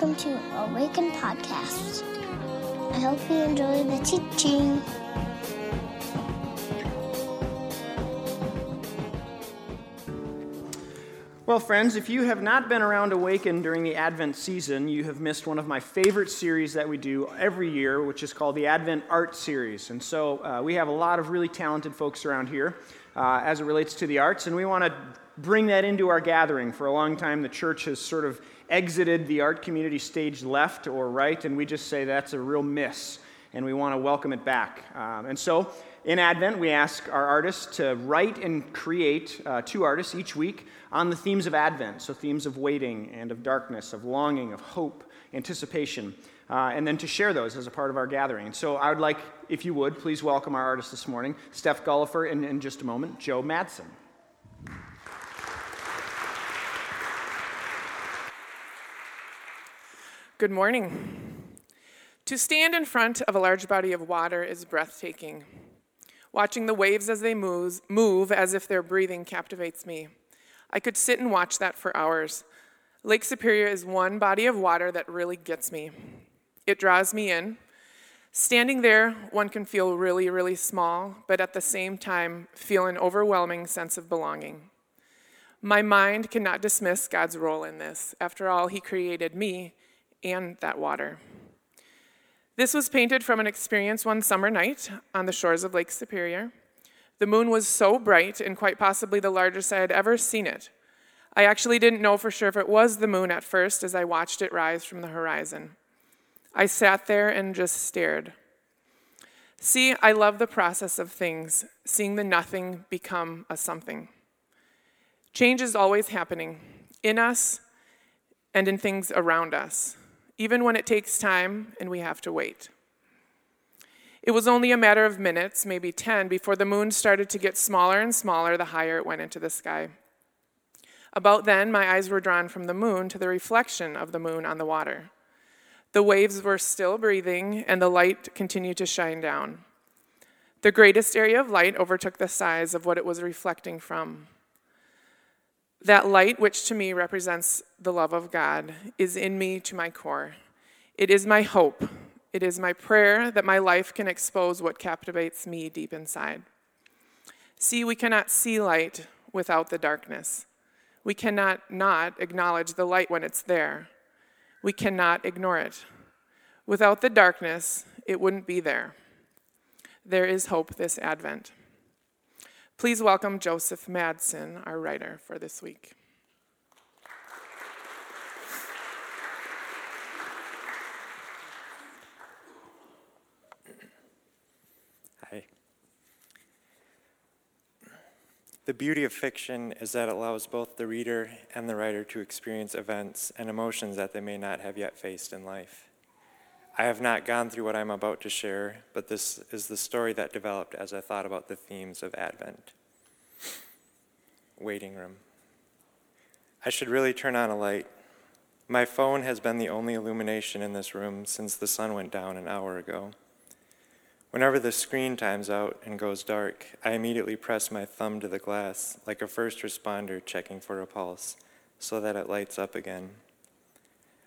welcome to Awaken Podcast. I hope you enjoy the teaching. Well, friends, if you have not been around Awaken during the Advent season, you have missed one of my favorite series that we do every year, which is called the Advent Art Series. And so uh, we have a lot of really talented folks around here uh, as it relates to the arts, and we want to bring that into our gathering. For a long time, the church has sort of exited the art community stage left or right, and we just say that's a real miss, and we want to welcome it back. Um, and so in Advent, we ask our artists to write and create uh, two artists each week on the themes of Advent, so themes of waiting and of darkness, of longing, of hope, anticipation, uh, and then to share those as a part of our gathering. So I would like, if you would, please welcome our artists this morning, Steph Gullifer, and in just a moment, Joe Madsen. Good morning. To stand in front of a large body of water is breathtaking. Watching the waves as they move, move as if they're breathing captivates me. I could sit and watch that for hours. Lake Superior is one body of water that really gets me. It draws me in. Standing there, one can feel really, really small, but at the same time, feel an overwhelming sense of belonging. My mind cannot dismiss God's role in this. After all, He created me and that water. This was painted from an experience one summer night on the shores of Lake Superior. The moon was so bright and quite possibly the largest I had ever seen it. I actually didn't know for sure if it was the moon at first as I watched it rise from the horizon. I sat there and just stared. See, I love the process of things, seeing the nothing become a something. Change is always happening in us and in things around us even when it takes time and we have to wait. It was only a matter of minutes, maybe 10, before the moon started to get smaller and smaller the higher it went into the sky. About then, my eyes were drawn from the moon to the reflection of the moon on the water. The waves were still breathing, and the light continued to shine down. The greatest area of light overtook the size of what it was reflecting from. That light, which to me represents the love of God, is in me to my core. It is my hope. It is my prayer that my life can expose what captivates me deep inside. See, we cannot see light without the darkness. We cannot not acknowledge the light when it's there. We cannot ignore it. Without the darkness, it wouldn't be there. There is hope this Advent. Please welcome Joseph Madsen, our writer for this week. Hi. The beauty of fiction is that it allows both the reader and the writer to experience events and emotions that they may not have yet faced in life. I have not gone through what I'm about to share, but this is the story that developed as I thought about the themes of Advent. Waiting room. I should really turn on a light. My phone has been the only illumination in this room since the sun went down an hour ago. Whenever the screen times out and goes dark, I immediately press my thumb to the glass like a first responder checking for a pulse so that it lights up again.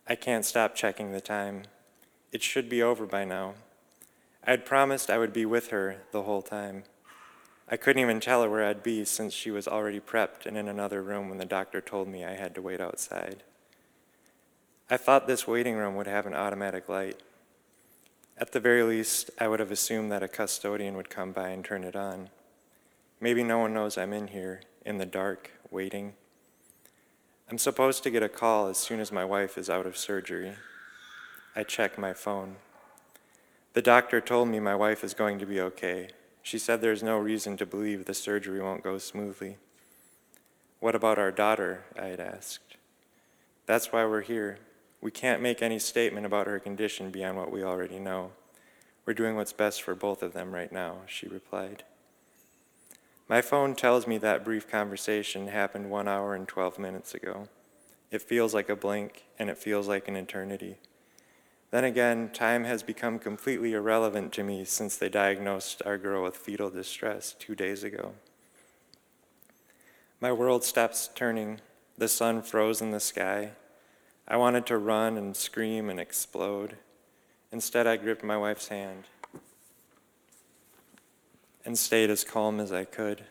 I can't stop checking the time. It should be over by now. I had promised I would be with her the whole time. I couldn't even tell her where I'd be since she was already prepped and in another room when the doctor told me I had to wait outside. I thought this waiting room would have an automatic light. At the very least, I would have assumed that a custodian would come by and turn it on. Maybe no one knows I'm in here, in the dark, waiting. I'm supposed to get a call as soon as my wife is out of surgery. I check my phone. The doctor told me my wife is going to be okay. She said there's no reason to believe the surgery won't go smoothly. What about our daughter? I had asked. That's why we're here. We can't make any statement about her condition beyond what we already know. We're doing what's best for both of them right now, she replied. My phone tells me that brief conversation happened one hour and 12 minutes ago. It feels like a blink, and it feels like an eternity. Then again, time has become completely irrelevant to me since they diagnosed our girl with fetal distress two days ago. My world stops turning, the sun froze in the sky. I wanted to run and scream and explode. Instead, I gripped my wife's hand and stayed as calm as I could.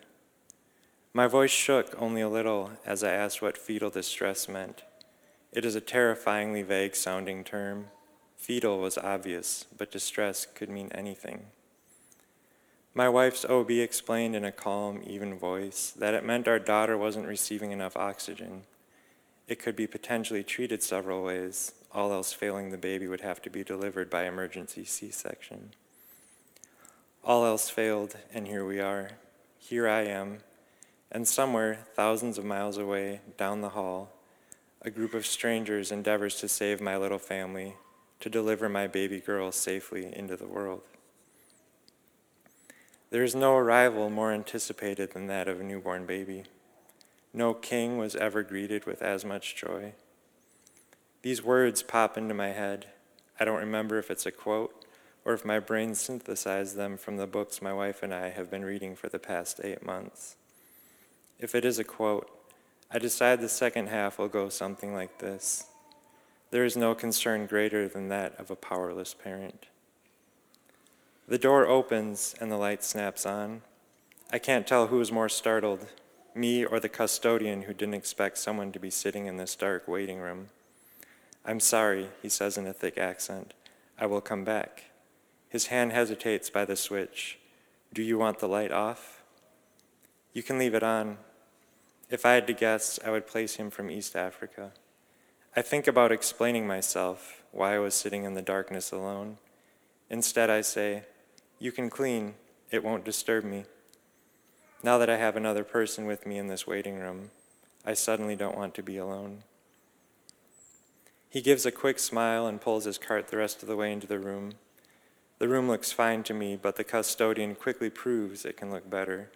My voice shook only a little as I asked what fetal distress meant. It is a terrifyingly vague sounding term. Fetal was obvious, but distress could mean anything. My wife's OB explained in a calm, even voice that it meant our daughter wasn't receiving enough oxygen. It could be potentially treated several ways. All else failing, the baby would have to be delivered by emergency C section. All else failed, and here we are. Here I am, and somewhere, thousands of miles away, down the hall, a group of strangers endeavors to save my little family, to deliver my baby girl safely into the world. There is no arrival more anticipated than that of a newborn baby. No king was ever greeted with as much joy. These words pop into my head. I don't remember if it's a quote or if my brain synthesized them from the books my wife and I have been reading for the past eight months. If it is a quote, I decide the second half will go something like this There is no concern greater than that of a powerless parent. The door opens and the light snaps on. I can't tell who is more startled, me or the custodian who didn't expect someone to be sitting in this dark waiting room. I'm sorry, he says in a thick accent. I will come back. His hand hesitates by the switch. Do you want the light off? You can leave it on. If I had to guess, I would place him from East Africa. I think about explaining myself, why I was sitting in the darkness alone. Instead, I say, You can clean, it won't disturb me. Now that I have another person with me in this waiting room, I suddenly don't want to be alone. He gives a quick smile and pulls his cart the rest of the way into the room. The room looks fine to me, but the custodian quickly proves it can look better.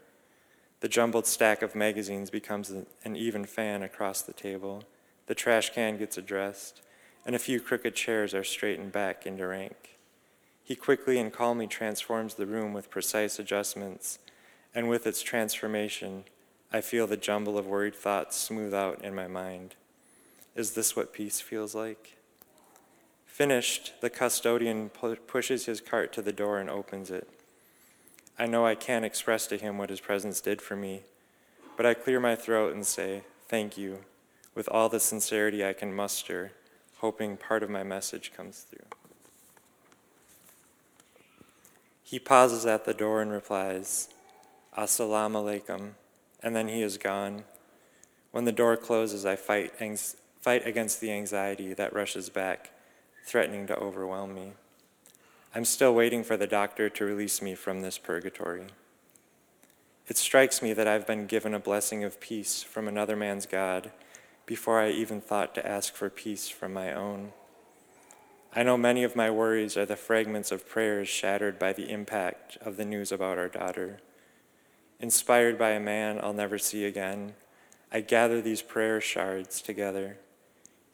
The jumbled stack of magazines becomes an even fan across the table. The trash can gets addressed, and a few crooked chairs are straightened back into rank. He quickly and calmly transforms the room with precise adjustments, and with its transformation, I feel the jumble of worried thoughts smooth out in my mind. Is this what peace feels like? Finished, the custodian pu- pushes his cart to the door and opens it. I know I can't express to him what his presence did for me, but I clear my throat and say, Thank you, with all the sincerity I can muster, hoping part of my message comes through. He pauses at the door and replies, Assalamu alaikum, and then he is gone. When the door closes, I fight, fight against the anxiety that rushes back threatening to overwhelm me. I'm still waiting for the doctor to release me from this purgatory. It strikes me that I've been given a blessing of peace from another man's God before I even thought to ask for peace from my own. I know many of my worries are the fragments of prayers shattered by the impact of the news about our daughter. Inspired by a man I'll never see again, I gather these prayer shards together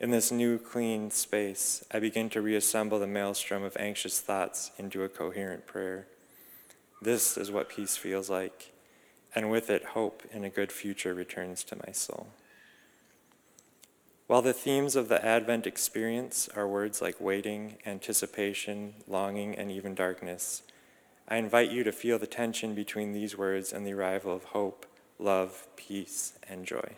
in this new, clean space, I begin to reassemble the maelstrom of anxious thoughts into a coherent prayer. This is what peace feels like, and with it, hope in a good future returns to my soul. While the themes of the Advent experience are words like waiting, anticipation, longing, and even darkness, I invite you to feel the tension between these words and the arrival of hope, love, peace, and joy.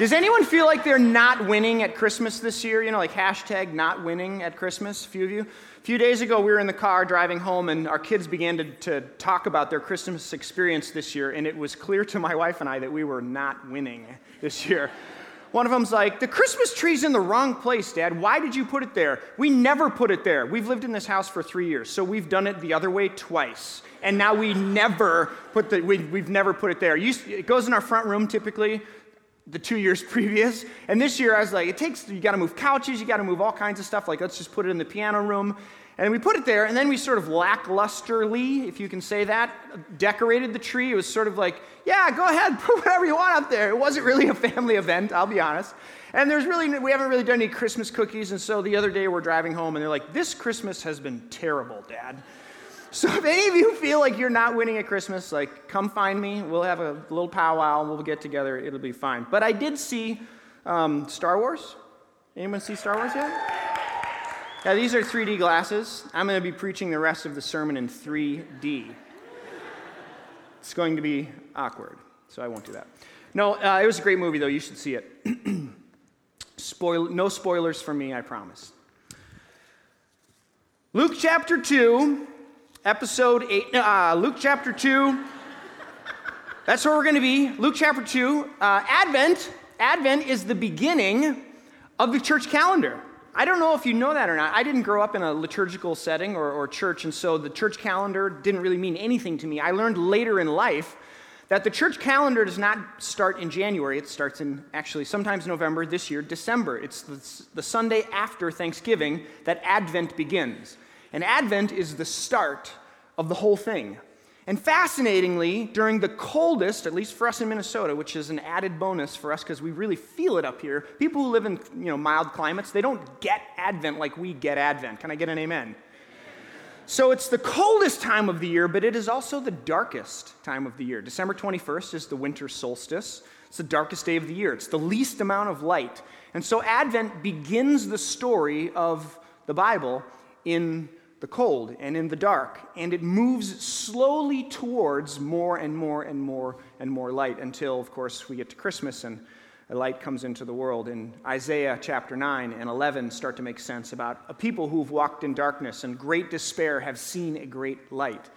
Does anyone feel like they're not winning at Christmas this year? You know, like hashtag not winning at Christmas, a few of you? A few days ago, we were in the car driving home, and our kids began to, to talk about their Christmas experience this year, and it was clear to my wife and I that we were not winning this year. One of them's like, The Christmas tree's in the wrong place, Dad. Why did you put it there? We never put it there. We've lived in this house for three years, so we've done it the other way twice. And now we never put the, we, have never put it there. it goes in our front room typically the two years previous. And this year, I was like, it takes, you got to move couches, you got to move all kinds of stuff. Like, let's just put it in the piano room. And we put it there, and then we sort of lacklusterly, if you can say that, decorated the tree. It was sort of like, yeah, go ahead, put whatever you want up there. It wasn't really a family event, I'll be honest. And there's really, we haven't really done any Christmas cookies. And so the other day we're driving home, and they're like, this Christmas has been terrible, Dad. So if any of you feel like you're not winning at Christmas, like come find me. We'll have a little powwow. We'll get together. It'll be fine. But I did see um, Star Wars. Anyone see Star Wars yet? Yeah, these are 3D glasses. I'm going to be preaching the rest of the sermon in 3D. It's going to be awkward, so I won't do that. No, uh, it was a great movie, though. You should see it. Spoil- no spoilers for me, I promise. Luke chapter 2, episode 8. Uh, Luke chapter 2. That's where we're going to be. Luke chapter 2. Uh, Advent. Advent is the beginning of the church calendar. I don't know if you know that or not. I didn't grow up in a liturgical setting or, or church, and so the church calendar didn't really mean anything to me. I learned later in life that the church calendar does not start in January. It starts in actually sometimes November, this year, December. It's the, the Sunday after Thanksgiving that Advent begins. And Advent is the start of the whole thing. And fascinatingly, during the coldest, at least for us in Minnesota, which is an added bonus for us because we really feel it up here, people who live in you know, mild climates, they don't get Advent like we get Advent. Can I get an amen? So it's the coldest time of the year, but it is also the darkest time of the year. December 21st is the winter solstice. It's the darkest day of the year. It's the least amount of light. And so Advent begins the story of the Bible in the cold and in the dark, and it moves slowly towards more and more and more and more light until, of course, we get to Christmas and a light comes into the world. And Isaiah chapter 9 and 11 start to make sense about a people who've walked in darkness and great despair have seen a great light.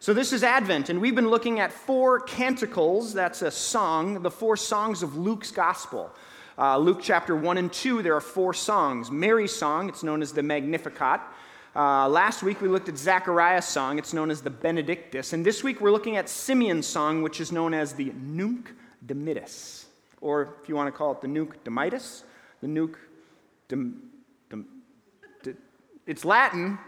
So, this is Advent, and we've been looking at four canticles. That's a song, the four songs of Luke's gospel. Uh, Luke chapter 1 and 2, there are four songs. Mary's song, it's known as the Magnificat. Uh, last week we looked at Zechariah's song, it's known as the Benedictus. And this week we're looking at Simeon's song, which is known as the Nunc Dimittis. Or if you want to call it the Nunc Dimittis, the Nunc Dim, Dim It's Latin,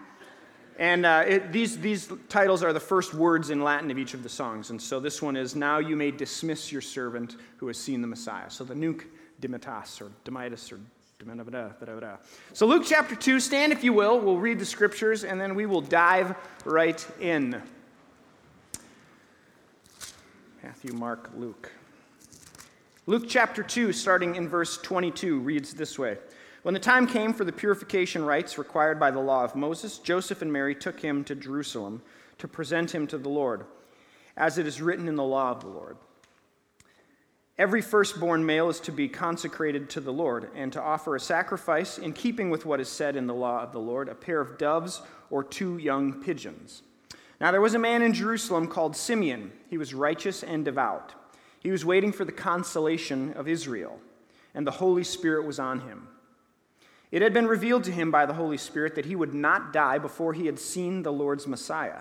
and uh, it, these, these titles are the first words in Latin of each of the songs. And so this one is, Now you may dismiss your servant who has seen the Messiah. So the Nunc Dimittas, or Dimittis, or so, Luke chapter 2, stand if you will. We'll read the scriptures and then we will dive right in. Matthew, Mark, Luke. Luke chapter 2, starting in verse 22, reads this way When the time came for the purification rites required by the law of Moses, Joseph and Mary took him to Jerusalem to present him to the Lord, as it is written in the law of the Lord. Every firstborn male is to be consecrated to the Lord and to offer a sacrifice in keeping with what is said in the law of the Lord a pair of doves or two young pigeons. Now there was a man in Jerusalem called Simeon. He was righteous and devout. He was waiting for the consolation of Israel, and the Holy Spirit was on him. It had been revealed to him by the Holy Spirit that he would not die before he had seen the Lord's Messiah.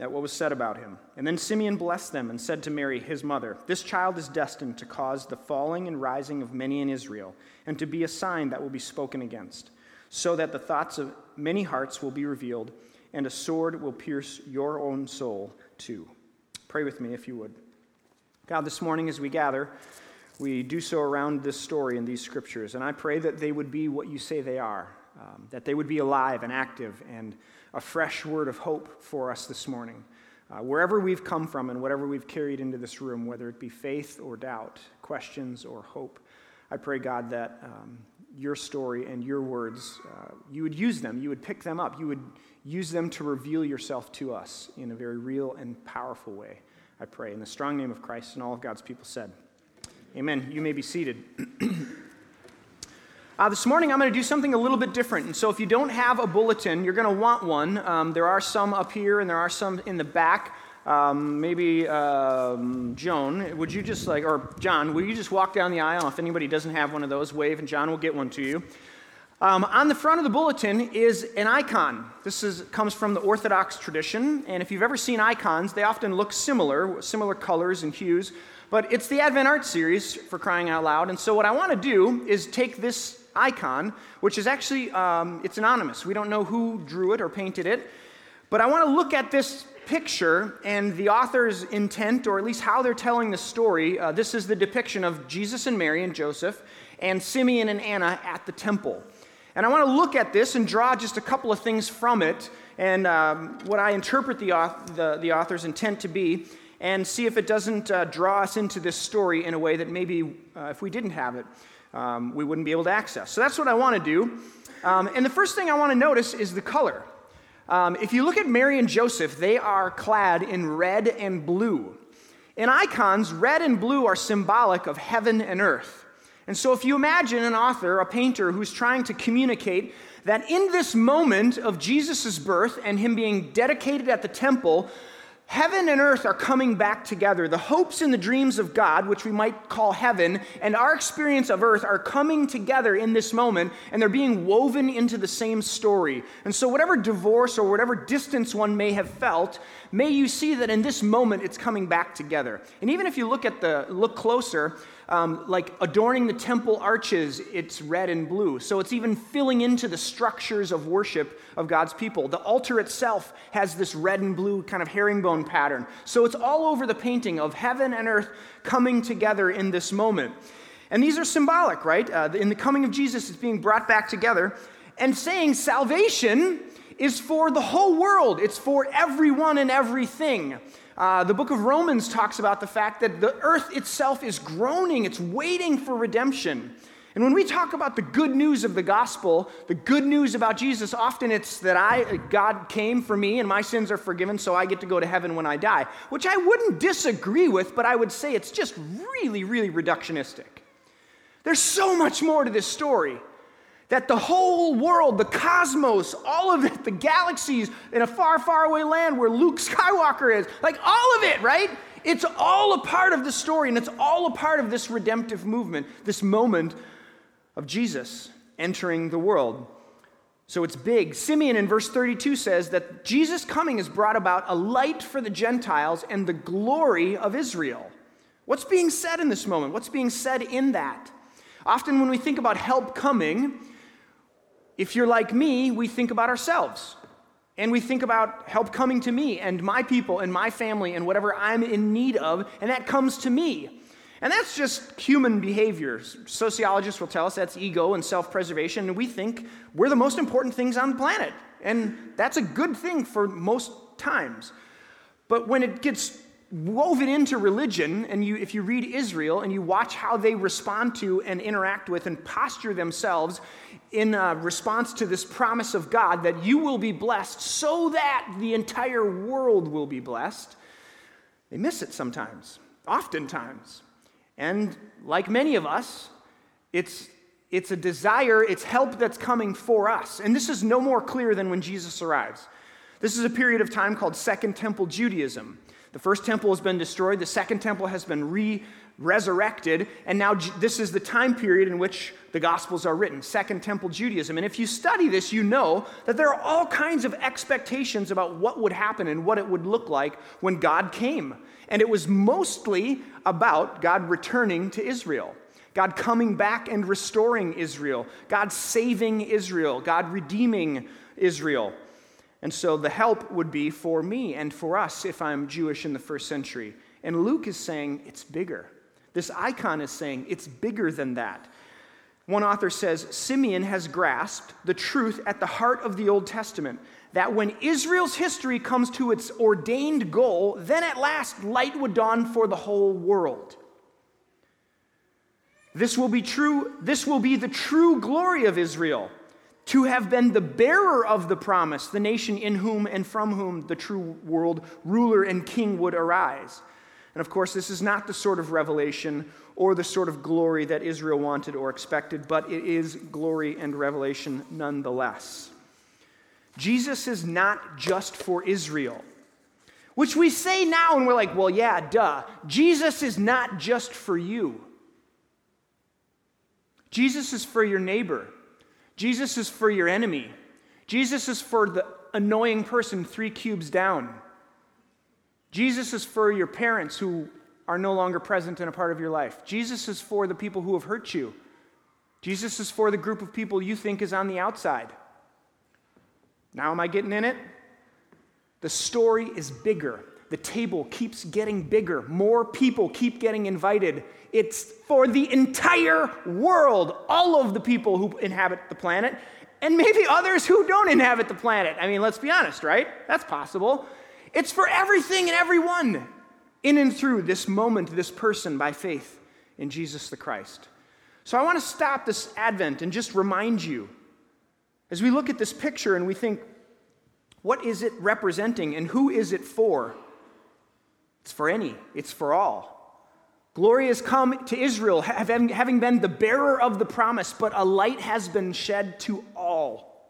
at what was said about him. And then Simeon blessed them and said to Mary, his mother, This child is destined to cause the falling and rising of many in Israel, and to be a sign that will be spoken against, so that the thoughts of many hearts will be revealed, and a sword will pierce your own soul too. Pray with me if you would. God, this morning as we gather, we do so around this story and these scriptures, and I pray that they would be what you say they are, um, that they would be alive and active and a fresh word of hope for us this morning. Uh, wherever we've come from and whatever we've carried into this room, whether it be faith or doubt, questions or hope, I pray, God, that um, your story and your words, uh, you would use them, you would pick them up, you would use them to reveal yourself to us in a very real and powerful way. I pray. In the strong name of Christ and all of God's people said, Amen. You may be seated. Uh, this morning, I'm going to do something a little bit different. And so, if you don't have a bulletin, you're going to want one. Um, there are some up here and there are some in the back. Um, maybe um, Joan, would you just like, or John, will you just walk down the aisle? If anybody doesn't have one of those, wave and John will get one to you. Um, on the front of the bulletin is an icon. This is, comes from the Orthodox tradition, and if you've ever seen icons, they often look similar, similar colors and hues. But it's the Advent Art Series for crying out loud, and so what I want to do is take this icon, which is actually um, it's anonymous. We don't know who drew it or painted it, but I want to look at this picture and the author's intent, or at least how they're telling the story. Uh, this is the depiction of Jesus and Mary and Joseph and Simeon and Anna at the temple. And I want to look at this and draw just a couple of things from it and um, what I interpret the, author, the, the, author's intent to be, and see if it doesn't uh, draw us into this story in a way that maybe uh, if we didn't have it, um, we wouldn't be able to access. So that's what I want to do. Um, and the first thing I want to notice is the color. Um, if you look at Mary and Joseph, they are clad in red and blue. In icons, red and blue are symbolic of heaven and earth. And so, if you imagine an author, a painter, who's trying to communicate that in this moment of Jesus' birth and him being dedicated at the temple, Heaven and earth are coming back together. The hopes and the dreams of God, which we might call heaven, and our experience of earth are coming together in this moment, and they're being woven into the same story. And so, whatever divorce or whatever distance one may have felt, may you see that in this moment it's coming back together. And even if you look at the look closer, um, like adorning the temple arches, it's red and blue. So it's even filling into the structures of worship of God's people. The altar itself has this red and blue kind of herringbone pattern. So it's all over the painting of heaven and earth coming together in this moment. And these are symbolic, right? Uh, in the coming of Jesus, it's being brought back together and saying salvation is for the whole world, it's for everyone and everything. Uh, the book of Romans talks about the fact that the earth itself is groaning, it's waiting for redemption. And when we talk about the good news of the gospel, the good news about Jesus, often it's that I, God came for me and my sins are forgiven, so I get to go to heaven when I die, which I wouldn't disagree with, but I would say it's just really, really reductionistic. There's so much more to this story that the whole world, the cosmos, all of it, the galaxies in a far, far away land where Luke Skywalker is, like all of it, right? It's all a part of the story and it's all a part of this redemptive movement, this moment of Jesus entering the world. So it's big. Simeon in verse 32 says that Jesus' coming has brought about a light for the Gentiles and the glory of Israel. What's being said in this moment? What's being said in that? Often, when we think about help coming, if you're like me, we think about ourselves. And we think about help coming to me and my people and my family and whatever I'm in need of, and that comes to me. And that's just human behavior. Sociologists will tell us that's ego and self preservation, and we think we're the most important things on the planet. And that's a good thing for most times. But when it gets woven into religion, and you, if you read Israel and you watch how they respond to and interact with and posture themselves in uh, response to this promise of God that you will be blessed so that the entire world will be blessed, they miss it sometimes, oftentimes. And like many of us, it's, it's a desire, it's help that's coming for us. And this is no more clear than when Jesus arrives. This is a period of time called Second Temple Judaism. The first temple has been destroyed, the second temple has been re resurrected, and now this is the time period in which the Gospels are written, Second Temple Judaism. And if you study this, you know that there are all kinds of expectations about what would happen and what it would look like when God came. And it was mostly about God returning to Israel. God coming back and restoring Israel, God saving Israel, God redeeming Israel. And so the help would be for me and for us if I'm Jewish in the first century. And Luke is saying it's bigger. This icon is saying it's bigger than that. One author says Simeon has grasped the truth at the heart of the Old Testament that when Israel's history comes to its ordained goal, then at last light would dawn for the whole world. This will be true, this will be the true glory of Israel, to have been the bearer of the promise, the nation in whom and from whom the true world ruler and king would arise. And of course, this is not the sort of revelation or the sort of glory that Israel wanted or expected, but it is glory and revelation nonetheless. Jesus is not just for Israel, which we say now and we're like, well, yeah, duh. Jesus is not just for you. Jesus is for your neighbor. Jesus is for your enemy. Jesus is for the annoying person three cubes down. Jesus is for your parents who are no longer present in a part of your life. Jesus is for the people who have hurt you. Jesus is for the group of people you think is on the outside. Now, am I getting in it? The story is bigger. The table keeps getting bigger. More people keep getting invited. It's for the entire world, all of the people who inhabit the planet, and maybe others who don't inhabit the planet. I mean, let's be honest, right? That's possible. It's for everything and everyone in and through this moment, this person by faith in Jesus the Christ. So I want to stop this Advent and just remind you as we look at this picture and we think, what is it representing and who is it for? It's for any, it's for all. Glory has come to Israel, having been the bearer of the promise, but a light has been shed to all,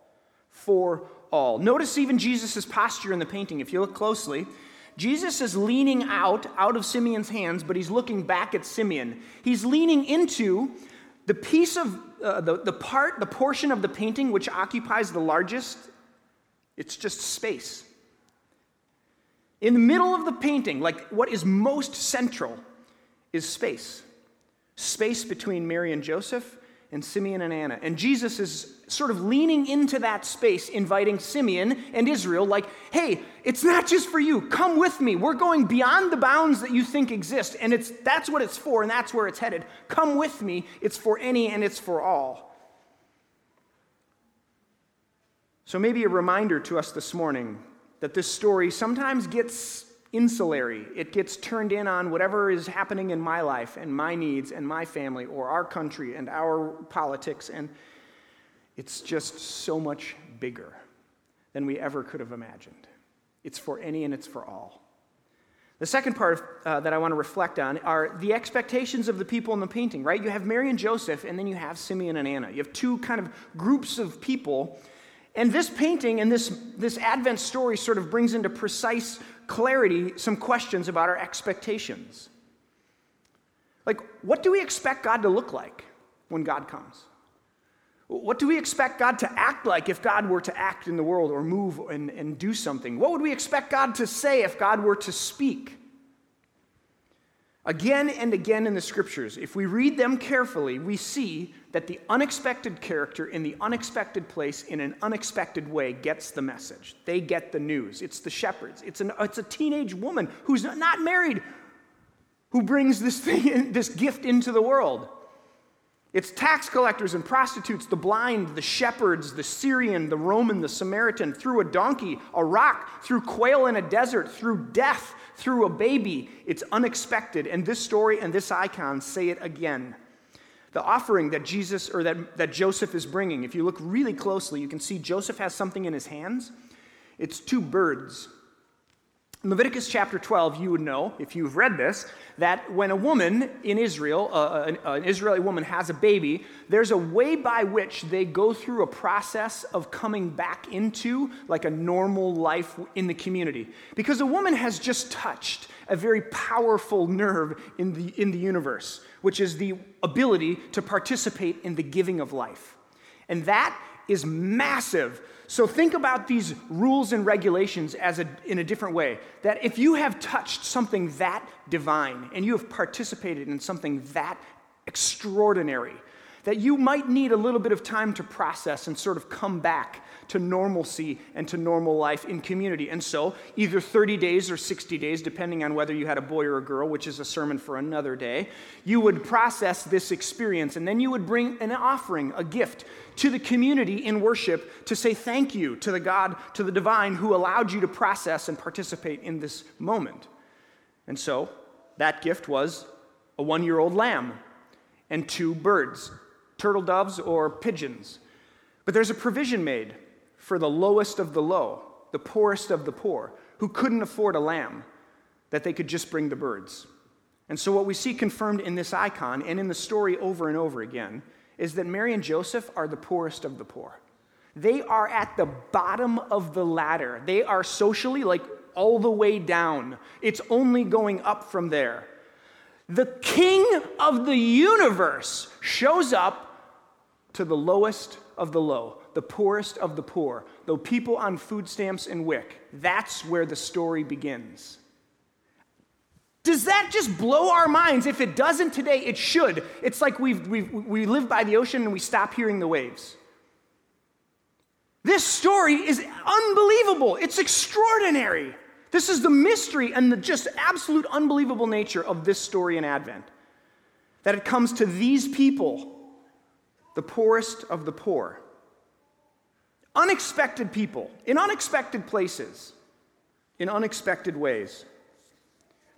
for all. Notice even Jesus' posture in the painting. If you look closely, Jesus is leaning out, out of Simeon's hands, but he's looking back at Simeon. He's leaning into the piece of uh, the, the part, the portion of the painting which occupies the largest. It's just space. In the middle of the painting, like what is most central, is space. Space between Mary and Joseph and Simeon and Anna. And Jesus is sort of leaning into that space, inviting Simeon and Israel, like, hey, it's not just for you. Come with me. We're going beyond the bounds that you think exist. And it's, that's what it's for, and that's where it's headed. Come with me. It's for any and it's for all. So, maybe a reminder to us this morning that this story sometimes gets insulary. It gets turned in on whatever is happening in my life and my needs and my family or our country and our politics. And it's just so much bigger than we ever could have imagined. It's for any and it's for all. The second part uh, that I want to reflect on are the expectations of the people in the painting, right? You have Mary and Joseph, and then you have Simeon and Anna. You have two kind of groups of people. And this painting and this, this Advent story sort of brings into precise clarity some questions about our expectations. Like, what do we expect God to look like when God comes? What do we expect God to act like if God were to act in the world or move and, and do something? What would we expect God to say if God were to speak? Again and again in the scriptures, if we read them carefully, we see that the unexpected character in the unexpected place in an unexpected way gets the message. They get the news. It's the shepherds. It's, an, it's a teenage woman who's not married who brings this, thing, this gift into the world. It's tax collectors and prostitutes, the blind, the shepherds, the Syrian, the Roman, the Samaritan, through a donkey, a rock, through quail in a desert, through death, through a baby. It's unexpected. And this story and this icon say it again. The offering that Jesus or that, that Joseph is bringing, if you look really closely, you can see Joseph has something in his hands. It's two birds. In Leviticus chapter 12, you would know, if you've read this, that when a woman in Israel, uh, an, an, Israeli woman, has a baby, there's a way by which they go through a process of coming back into like a normal life in the community. Because a woman has just touched a very powerful nerve in the, in the universe, which is the ability to participate in the giving of life. And that is massive so think about these rules and regulations as a, in a different way. That if you have touched something that divine and you have participated in something that extraordinary, that you might need a little bit of time to process and sort of come back to normalcy and to normal life in community. And so, either 30 days or 60 days, depending on whether you had a boy or a girl, which is a sermon for another day, you would process this experience and then you would bring an offering, a gift to the community in worship to say thank you to the God, to the divine who allowed you to process and participate in this moment. And so, that gift was a one year old lamb and two birds, turtle doves or pigeons. But there's a provision made for the lowest of the low, the poorest of the poor, who couldn't afford a lamb, that they could just bring the birds. And so, what we see confirmed in this icon and in the story over and over again is that Mary and Joseph are the poorest of the poor. They are at the bottom of the ladder. They are socially like all the way down. It's only going up from there. The king of the universe shows up to the lowest of the low, the poorest of the poor, the people on food stamps and WIC. That's where the story begins. Does that just blow our minds? If it doesn't today, it should. It's like we we live by the ocean and we stop hearing the waves. This story is unbelievable. It's extraordinary. This is the mystery and the just absolute unbelievable nature of this story in Advent. That it comes to these people, the poorest of the poor. Unexpected people, in unexpected places, in unexpected ways.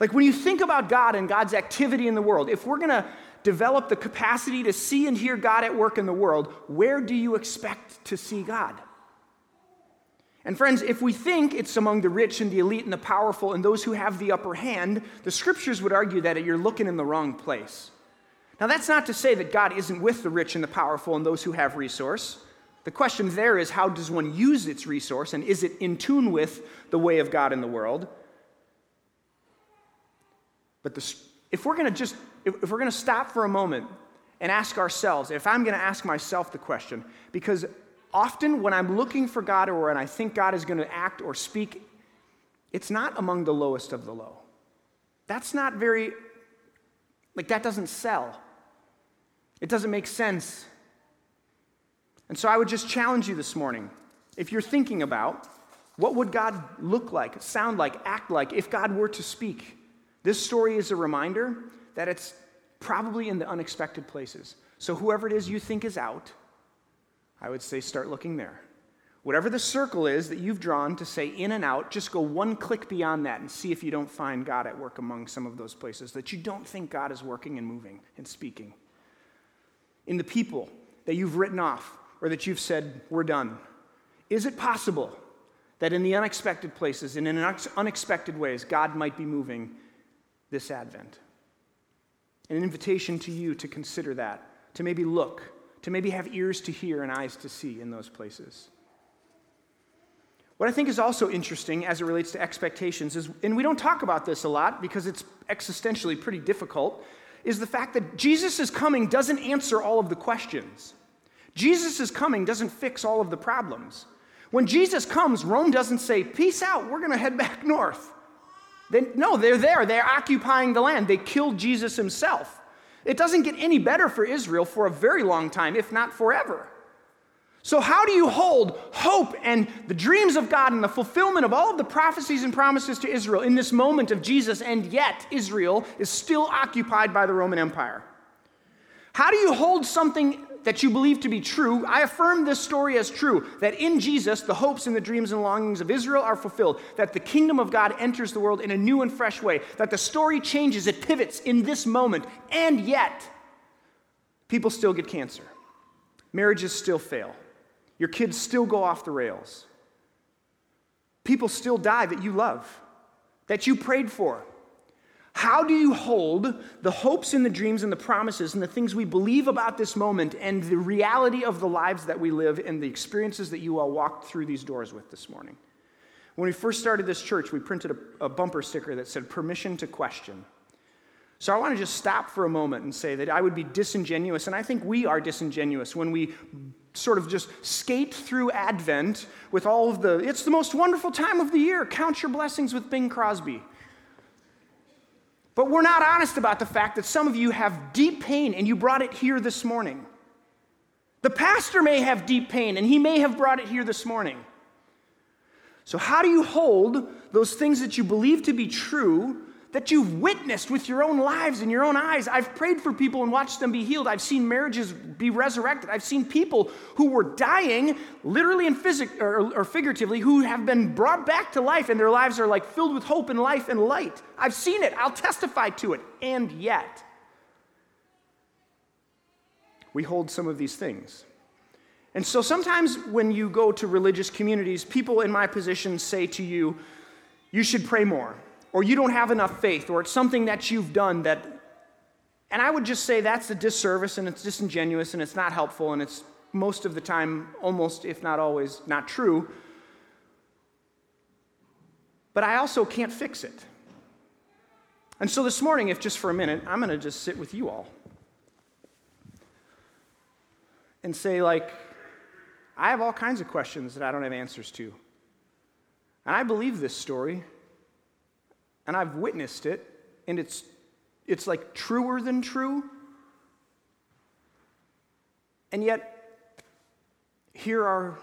Like when you think about God and God's activity in the world, if we're going to develop the capacity to see and hear God at work in the world, where do you expect to see God? And friends, if we think it's among the rich and the elite and the powerful and those who have the upper hand, the scriptures would argue that you're looking in the wrong place. Now, that's not to say that God isn't with the rich and the powerful and those who have resource. The question there is how does one use its resource and is it in tune with the way of God in the world? But the, if we're going to just if, if we're going to stop for a moment and ask ourselves, if I'm going to ask myself the question, because often when I'm looking for God or when I think God is going to act or speak, it's not among the lowest of the low. That's not very, like, that doesn't sell. It doesn't make sense. And so I would just challenge you this morning if you're thinking about what would God look like, sound like, act like if God were to speak, this story is a reminder that it's probably in the unexpected places. So whoever it is you think is out, I would say start looking there. Whatever the circle is that you've drawn to say in and out, just go one click beyond that and see if you don't find God at work among some of those places that you don't think God is working and moving and speaking. In the people that you've written off or that you've said, we're done, is it possible that in the unexpected places and in unexpected ways, God might be moving this Advent? An invitation to you to consider that, to maybe look to maybe have ears to hear and eyes to see in those places. What I think is also interesting as it relates to expectations is, and we don't talk about this a lot because it's existentially pretty difficult, is the fact that Jesus' coming doesn't answer all of the questions. Jesus' coming doesn't fix all of the problems. When Jesus comes, Rome doesn't say, Peace out, we're going to head back north. They, no, they're there. They're occupying the land. They killed Jesus himself. It doesn't get any better for Israel for a very long time, if not forever. So, how do you hold hope and the dreams of God and the fulfillment of all of the prophecies and promises to Israel in this moment of Jesus, and yet Israel is still occupied by the Roman Empire? How do you hold something that you believe to be true, I affirm this story as true that in Jesus, the hopes and the dreams and longings of Israel are fulfilled, that the kingdom of God enters the world in a new and fresh way, that the story changes, it pivots in this moment, and yet, people still get cancer. Marriages still fail. Your kids still go off the rails. People still die that you love, that you prayed for, how do you hold the hopes and the dreams and the promises and the things we believe about this moment and the reality of the lives that we live and the experiences that you all walked through these doors with this morning? When we first started this church, we printed a, a bumper sticker that said, Permission to question. So I want to just stop for a moment and say that I would be disingenuous, and I think we are disingenuous when we sort of just skate through Advent with all of the, it's the most wonderful time of the year. Count your blessings with Bing Crosby. But we're not honest about the fact that some of you have deep pain and you brought it here this morning. The pastor may have deep pain and he may have brought it here this morning. So, how do you hold those things that you believe to be true that you've witnessed with your own lives and your own eyes. I've prayed for people and watched them be healed. I've seen marriages be resurrected. I've seen people who were dying, literally and physic- or, or figuratively, who have been brought back to life and their lives are like filled with hope and life and light. I've seen it. I'll testify to it. And yet, we hold some of these things. And so sometimes when you go to religious communities, people in my position say to you, you should pray more or you don't have enough faith, or it's something that you've done that. And I would just say that's a disservice and it's disingenuous and it's not helpful and it's most of the time, almost if not always, not true. But I also can't fix it. And so this morning, if just for a minute, I'm going to just sit with you all. and say, like, I have all kinds of questions that I don't have answers to. And I believe this story, and I've witnessed it, and it's, it's like truer than true. And yet, here are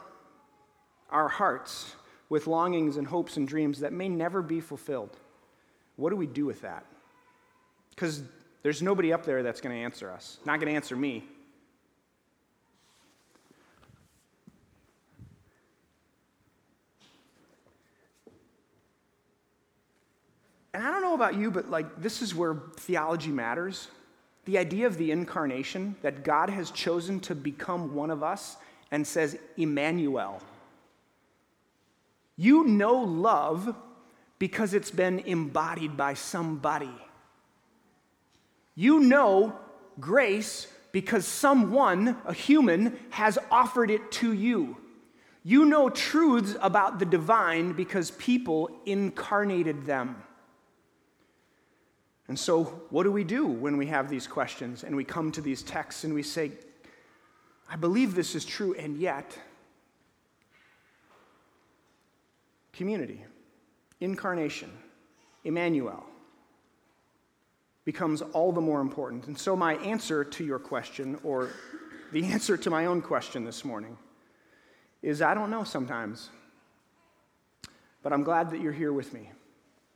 our hearts with longings and hopes and dreams that may never be fulfilled. What do we do with that? Because there's nobody up there that's going to answer us, not going to answer me. And I don't know about you, but like this is where theology matters. The idea of the incarnation, that God has chosen to become one of us and says, Emmanuel. You know love because it's been embodied by somebody. You know grace because someone, a human, has offered it to you. You know truths about the divine because people incarnated them. And so, what do we do when we have these questions and we come to these texts and we say, I believe this is true, and yet, community, incarnation, Emmanuel becomes all the more important. And so, my answer to your question, or the answer to my own question this morning, is I don't know sometimes. But I'm glad that you're here with me.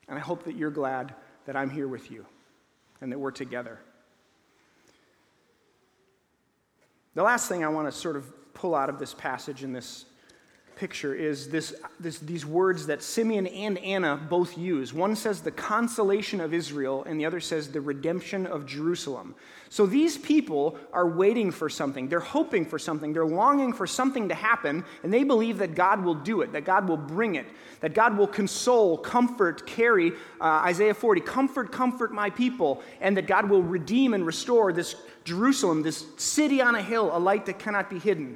And I hope that you're glad that I'm here with you and that we're together. The last thing I want to sort of pull out of this passage in this picture is this, this, these words that Simeon and Anna both use. One says the consolation of Israel, and the other says the redemption of Jerusalem. So these people are waiting for something. They're hoping for something. They're longing for something to happen, and they believe that God will do it, that God will bring it, that God will console, comfort, carry. Uh, Isaiah 40 comfort, comfort my people, and that God will redeem and restore this Jerusalem, this city on a hill, a light that cannot be hidden.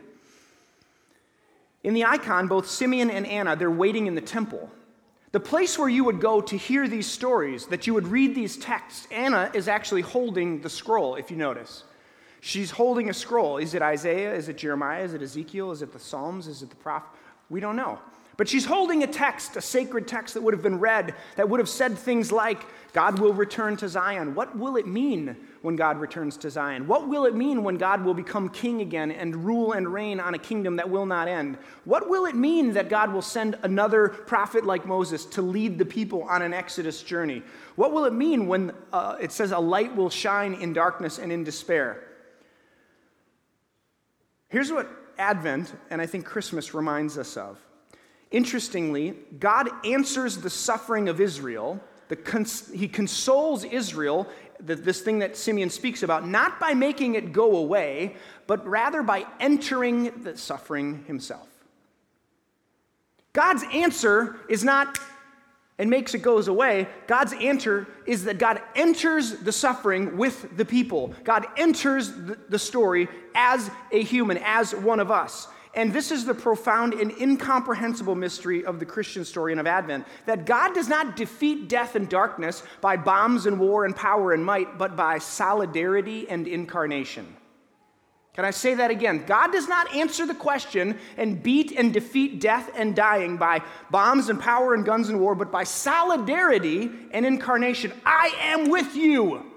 In the icon, both Simeon and Anna, they're waiting in the temple. The place where you would go to hear these stories, that you would read these texts, Anna is actually holding the scroll, if you notice. She's holding a scroll. Is it Isaiah? Is it Jeremiah? Is it Ezekiel? Is it the Psalms? Is it the prophet? We don't know. But she's holding a text, a sacred text that would have been read, that would have said things like, God will return to Zion. What will it mean when God returns to Zion? What will it mean when God will become king again and rule and reign on a kingdom that will not end? What will it mean that God will send another prophet like Moses to lead the people on an Exodus journey? What will it mean when uh, it says a light will shine in darkness and in despair? Here's what Advent and I think Christmas reminds us of Interestingly, God answers the suffering of Israel. Cons- he consoles Israel, this thing that Simeon speaks about, not by making it go away, but rather by entering the suffering himself. God's answer is not and makes it goes away. God's answer is that God enters the suffering with the people. God enters the, story as a human, as one of us. And this is the profound and incomprehensible mystery of the Christian story and of Advent that God does not defeat death and darkness by bombs and war and power and might, but by solidarity and incarnation. Can I say that again? God does not answer the question and beat and defeat death and dying by bombs and power and guns and war, but by solidarity and incarnation. I am with you.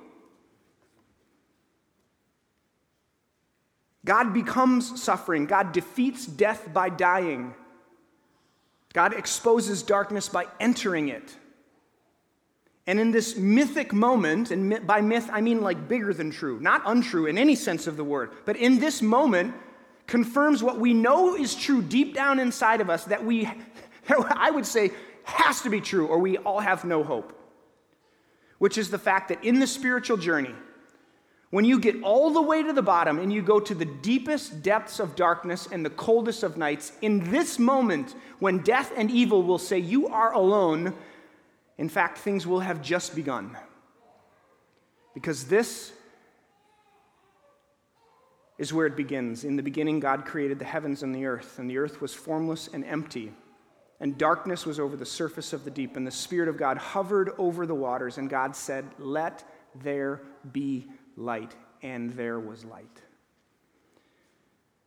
God becomes suffering. God defeats death by dying. God exposes darkness by entering it. And in this mythic moment, and by myth I mean like bigger than true, not untrue in any sense of the word, but in this moment, confirms what we know is true deep down inside of us that we, I would say, has to be true, or we all have no hope. Which is the fact that in the spiritual journey, when you get all the way to the bottom and you go to the deepest depths of darkness and the coldest of nights, in this moment when death and evil will say, You are alone, in fact, things will have just begun. Because this is where it begins. In the beginning, God created the heavens and the earth, and the earth was formless and empty. And darkness was over the surface of the deep, and the Spirit of God hovered over the waters. And God said, Let there be light, and there was light.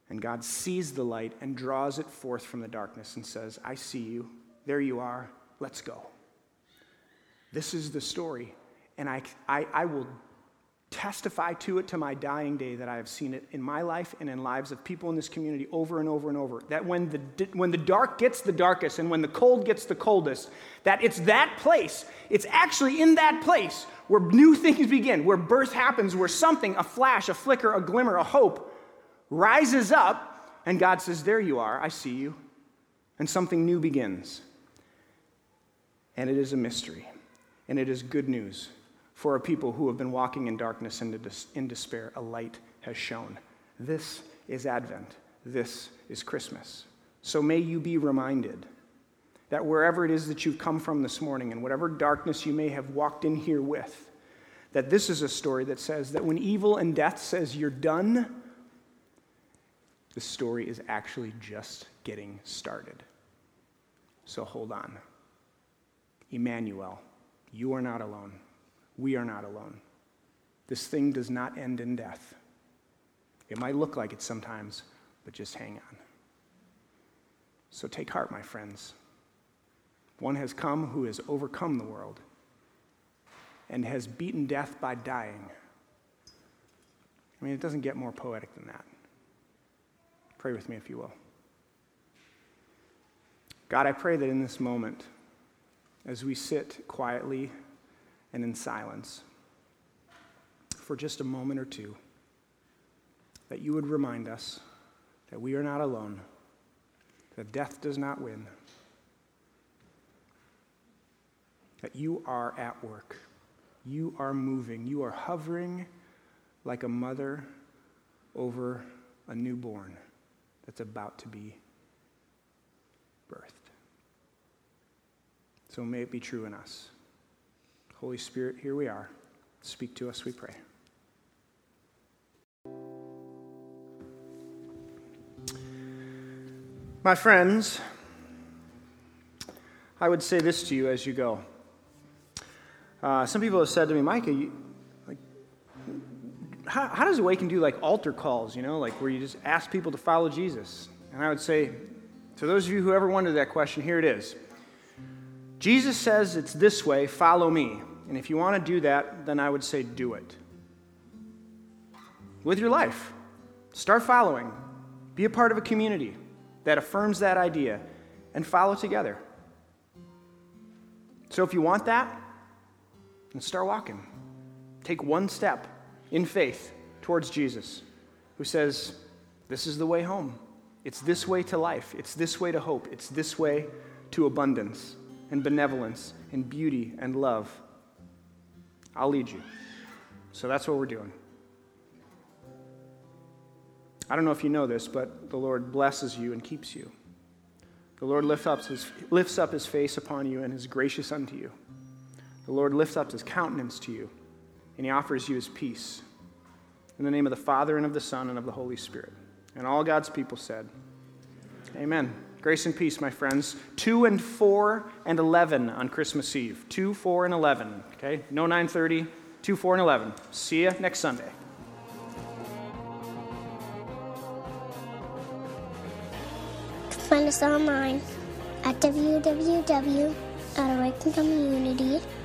And God sees the light and draws it forth from the darkness and says, I see you. There you are. Let's go. This is the story. And I, I, I will testify to it to my dying day that I have seen it in my life and in lives of people in this community over and over and over. That when the, when the dark gets the darkest and when the cold gets the coldest, that it's that place, it's actually in that place where new things begin, where birth happens, where something, a flash, a flicker, a glimmer, a hope, rises up, and God says, There you are, I see you. And something new begins. And it is a mystery, and it is good news for a people who have been walking in darkness and in despair, a light has shone. This is Advent. This is Christmas. So may you be reminded that wherever it is that you've come from this morning and whatever darkness you may have walked in here with, that this is a story that says that when evil and death says you're done, the story is actually just getting started. So hold on. Emmanuel, you are not alone we are not alone. This thing does not end in death. It might look like it sometimes, but just hang on. So take heart, my friends. One has come who has overcome the world and has beaten death by dying. I mean, it doesn't get more poetic than that. Pray with me, if you will. God, I pray that in this moment, as we sit quietly and in silence for just a moment or two, that you would remind us that we are not alone, that death does not win, that you are at work, you are moving, you are hovering like a mother over a newborn that's about to be birthed. So may it be true in us. Holy Spirit, here we are. Speak to us, we pray. My friends, I would say this to you as you go. Uh, some people have said to me, Micah, you, like, how, how does Awaken do like altar calls, you know, like where you just ask people to follow Jesus? And I would say, to those of you who ever wondered that question, here it is. Jesus says it's this way follow me. And if you want to do that, then I would say do it. With your life. Start following. Be a part of a community that affirms that idea and follow together. So if you want that, then start walking. Take one step in faith towards Jesus, who says, This is the way home. It's this way to life. It's this way to hope. It's this way to abundance and benevolence and beauty and love. I'll lead you. So that's what we're doing. I don't know if you know this, but the Lord blesses you and keeps you. The Lord up his, lifts up his face upon you and is gracious unto you. The Lord lifts up his countenance to you, and he offers you his peace. In the name of the Father, and of the Son, and of the Holy Spirit. And all God's people said, Amen. Grace and peace, my friends. 2 and 4 and 11 on Christmas Eve. 2, 4, and 11. Okay? No 9:30. 2, 4, and 11. See you next Sunday. Find us online at www.awakencommunity.com